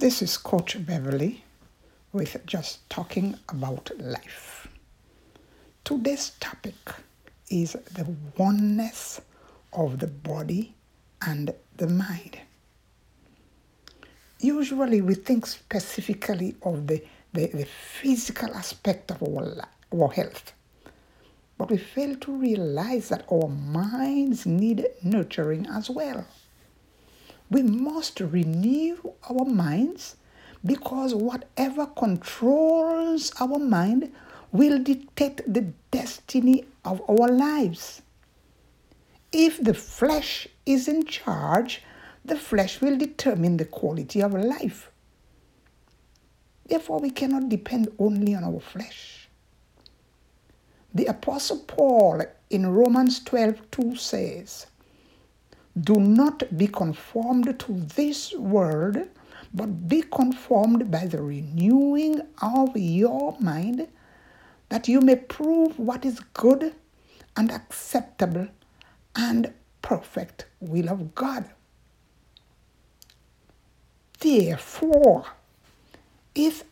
This is Coach Beverly with just talking about life. Today's topic is the oneness of the body and the mind. Usually, we think specifically of the, the, the physical aspect of our, our health, but we fail to realize that our minds need nurturing as well. We must renew our minds because whatever controls our mind will dictate the destiny of our lives. If the flesh is in charge, the flesh will determine the quality of life. Therefore, we cannot depend only on our flesh. The Apostle Paul in Romans 12 2 says, Do not be conformed to this world, but be conformed by the renewing of your mind, that you may prove what is good and acceptable and perfect will of God. Therefore, if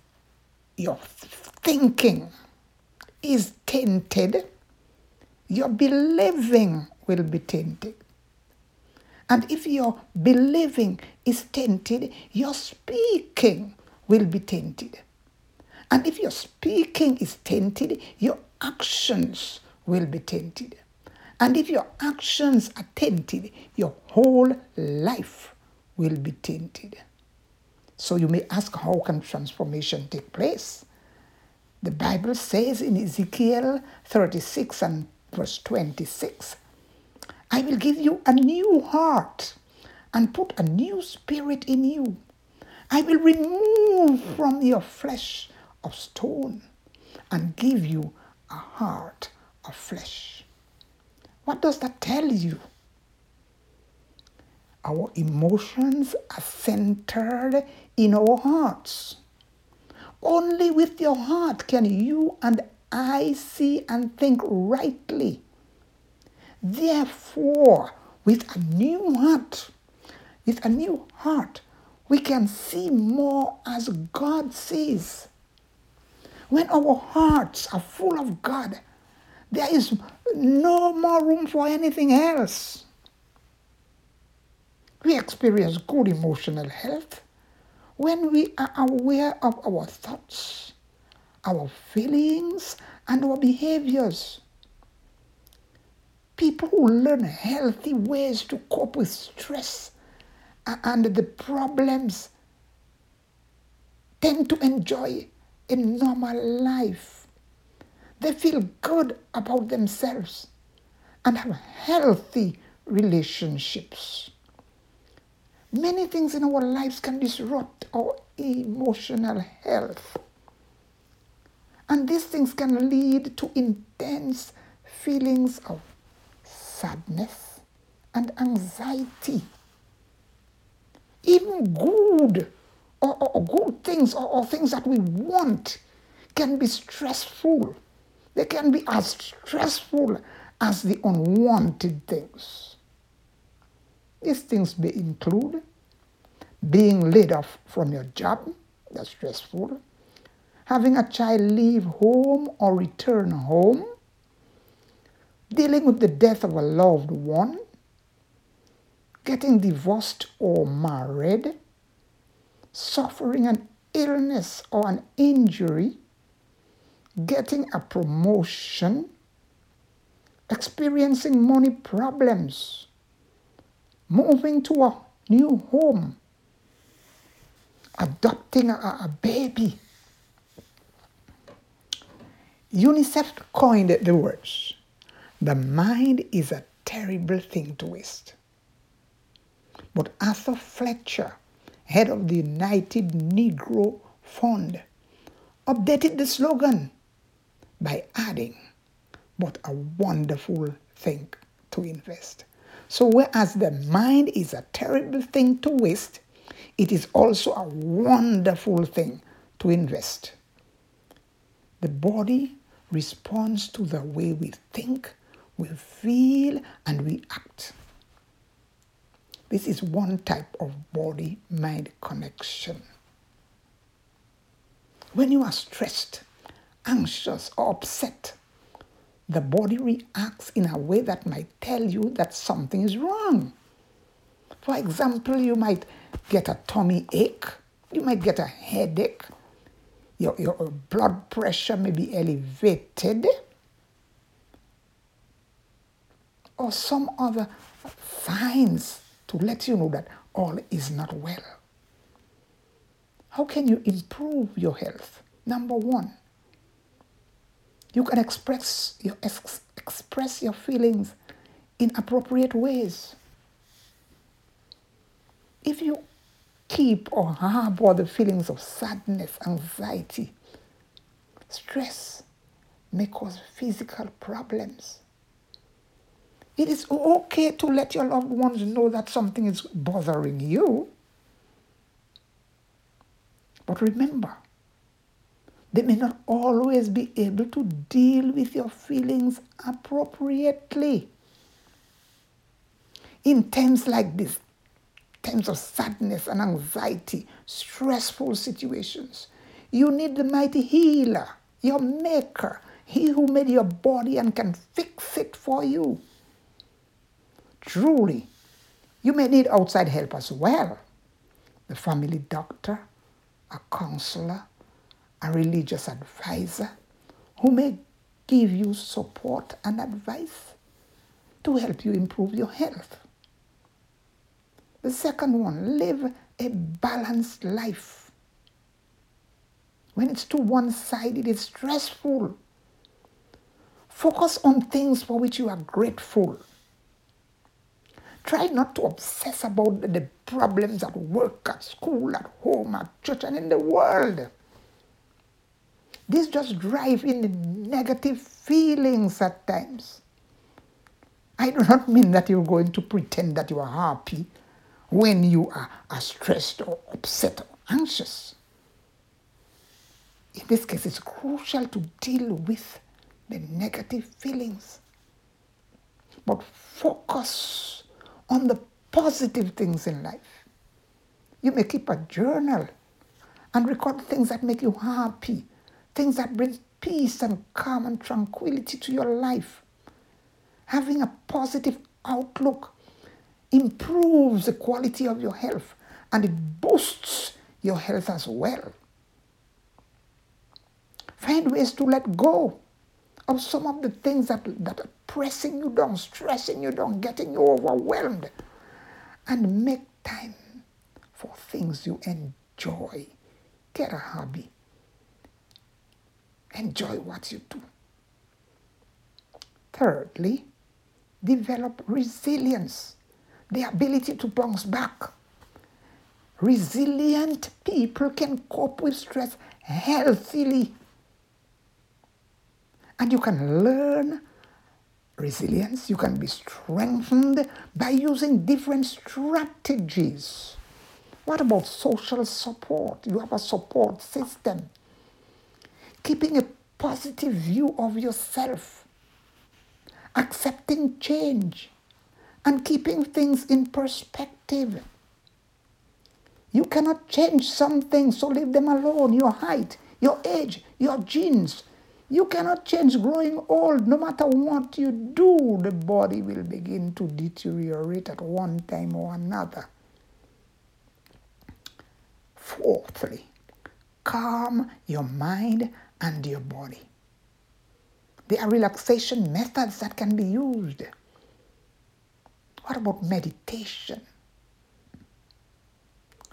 your thinking is tainted, your believing will be tainted. And if your believing is tainted, your speaking will be tainted. And if your speaking is tainted, your actions will be tainted. And if your actions are tainted, your whole life will be tainted. So you may ask, how can transformation take place? The Bible says in Ezekiel 36 and verse 26, I will give you a new heart and put a new spirit in you. I will remove from your flesh of stone and give you a heart of flesh. What does that tell you? Our emotions are centered in our hearts. Only with your heart can you and I see and think rightly. Therefore, with a new heart, with a new heart, we can see more as God sees. When our hearts are full of God, there is no more room for anything else. We experience good emotional health when we are aware of our thoughts, our feelings, and our behaviors. People who learn healthy ways to cope with stress and the problems tend to enjoy a normal life. They feel good about themselves and have healthy relationships. Many things in our lives can disrupt our emotional health. And these things can lead to intense feelings of sadness and anxiety. Even good or, or good things or, or things that we want can be stressful. They can be as stressful as the unwanted things. These things may include being laid off from your job, that's stressful, having a child leave home or return home, dealing with the death of a loved one, getting divorced or married, suffering an illness or an injury, getting a promotion, experiencing money problems, moving to a new home, adopting a, a baby. UNICEF coined the words the mind is a terrible thing to waste. But Arthur Fletcher, head of the United Negro Fund, updated the slogan by adding, but a wonderful thing to invest. So, whereas the mind is a terrible thing to waste, it is also a wonderful thing to invest. The body responds to the way we think, we feel, and we act. This is one type of body mind connection. When you are stressed, anxious, or upset, the body reacts in a way that might tell you that something is wrong. For example, you might get a tummy ache, you might get a headache, your, your blood pressure may be elevated, or some other signs to let you know that all is not well. How can you improve your health? Number one, you can express your, ex- express your feelings in appropriate ways. If you keep or harbor the feelings of sadness, anxiety, stress may cause physical problems. It is okay to let your loved ones know that something is bothering you. But remember, they may not always be able to deal with your feelings appropriately. In times like this, times of sadness and anxiety, stressful situations, you need the mighty healer, your maker, he who made your body and can fix it for you. Truly, you may need outside help as well. The family doctor, a counselor, a religious advisor who may give you support and advice to help you improve your health. The second one, live a balanced life. When it's to one side, it is stressful. Focus on things for which you are grateful. Try not to obsess about the problems at work, at school, at home, at church, and in the world. This just drive in the negative feelings at times. I do not mean that you're going to pretend that you are happy when you are, are stressed or upset or anxious. In this case, it's crucial to deal with the negative feelings. But focus on the positive things in life. You may keep a journal and record things that make you happy things that bring peace and calm and tranquility to your life. Having a positive outlook improves the quality of your health and it boosts your health as well. Find ways to let go of some of the things that, that are pressing you down, stressing you down, getting you overwhelmed, and make time for things you enjoy. Get a hobby Enjoy what you do. Thirdly, develop resilience, the ability to bounce back. Resilient people can cope with stress healthily. And you can learn resilience, you can be strengthened by using different strategies. What about social support? You have a support system keeping a positive view of yourself, accepting change, and keeping things in perspective. You cannot change some things, so leave them alone. Your height, your age, your genes. You cannot change growing old. No matter what you do, the body will begin to deteriorate at one time or another. Fourthly, calm your mind and your body. There are relaxation methods that can be used. What about meditation?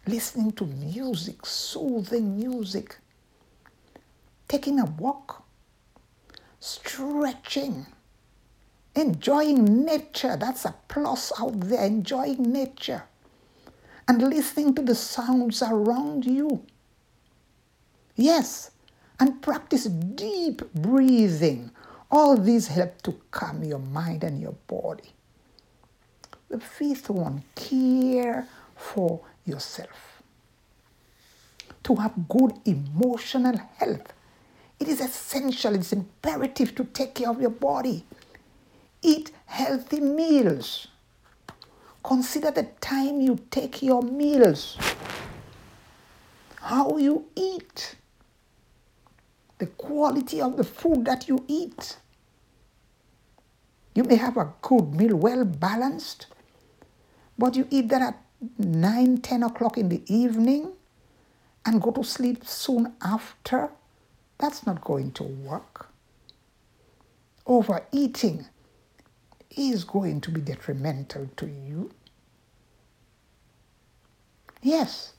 Listening to music, soothing music, taking a walk, stretching, enjoying nature. That's a plus out there, enjoying nature, and listening to the sounds around you. Yes, and practice deep breathing. All these help to calm your mind and your body. The fifth one, care for yourself. To have good emotional health, it is essential, it's imperative to take care of your body. Eat healthy meals. Consider the time you take your meals, how you eat the quality of the food that you eat. You may have a good meal, well balanced, but you eat that at 9, 10 o'clock in the evening and go to sleep soon after. That's not going to work. Overeating is going to be detrimental to you. Yes,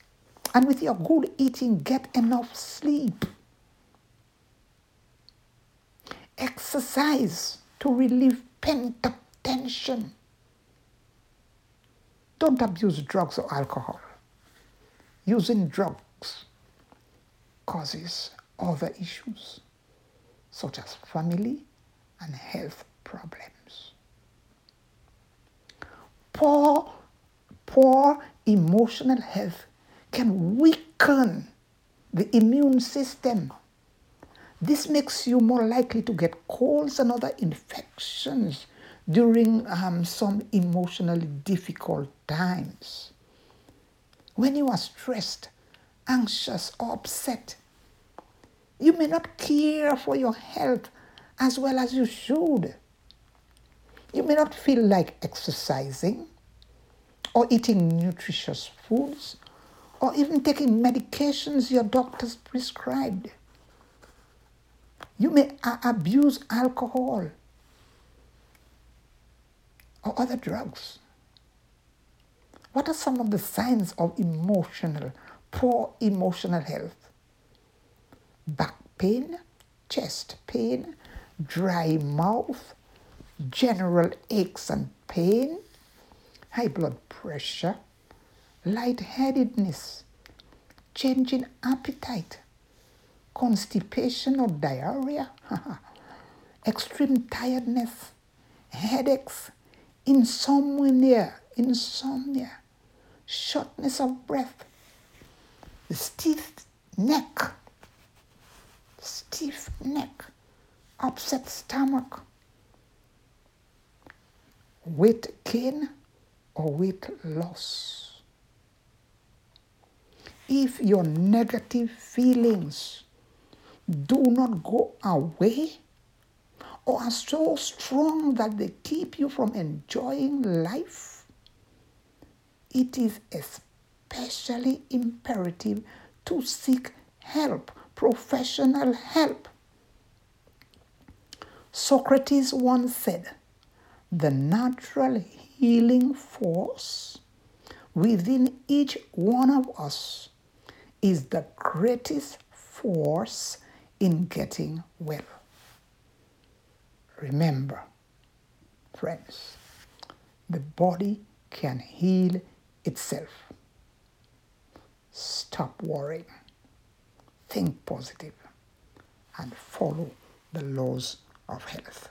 and with your good eating, get enough sleep. Exercise to relieve pent up tension. Don't abuse drugs or alcohol. Using drugs causes other issues such as family and health problems. Poor, poor emotional health can weaken the immune system this makes you more likely to get colds and other infections during um, some emotionally difficult times. When you are stressed, anxious, or upset, you may not care for your health as well as you should. You may not feel like exercising or eating nutritious foods or even taking medications your doctors prescribed. You may abuse alcohol or other drugs. What are some of the signs of emotional, poor emotional health? Back pain, chest pain, dry mouth, general aches and pain, high blood pressure, lightheadedness, changing appetite, constipation or diarrhea, extreme tiredness, headaches, insomnia, insomnia, shortness of breath, stiff neck, stiff neck, upset stomach, weight gain or weight loss. If your negative feelings do not go away or are so strong that they keep you from enjoying life, it is especially imperative to seek help, professional help. Socrates once said, the natural healing force within each one of us is the greatest force in getting well. Remember, friends, the body can heal itself. Stop worrying, think positive, and follow the laws of health.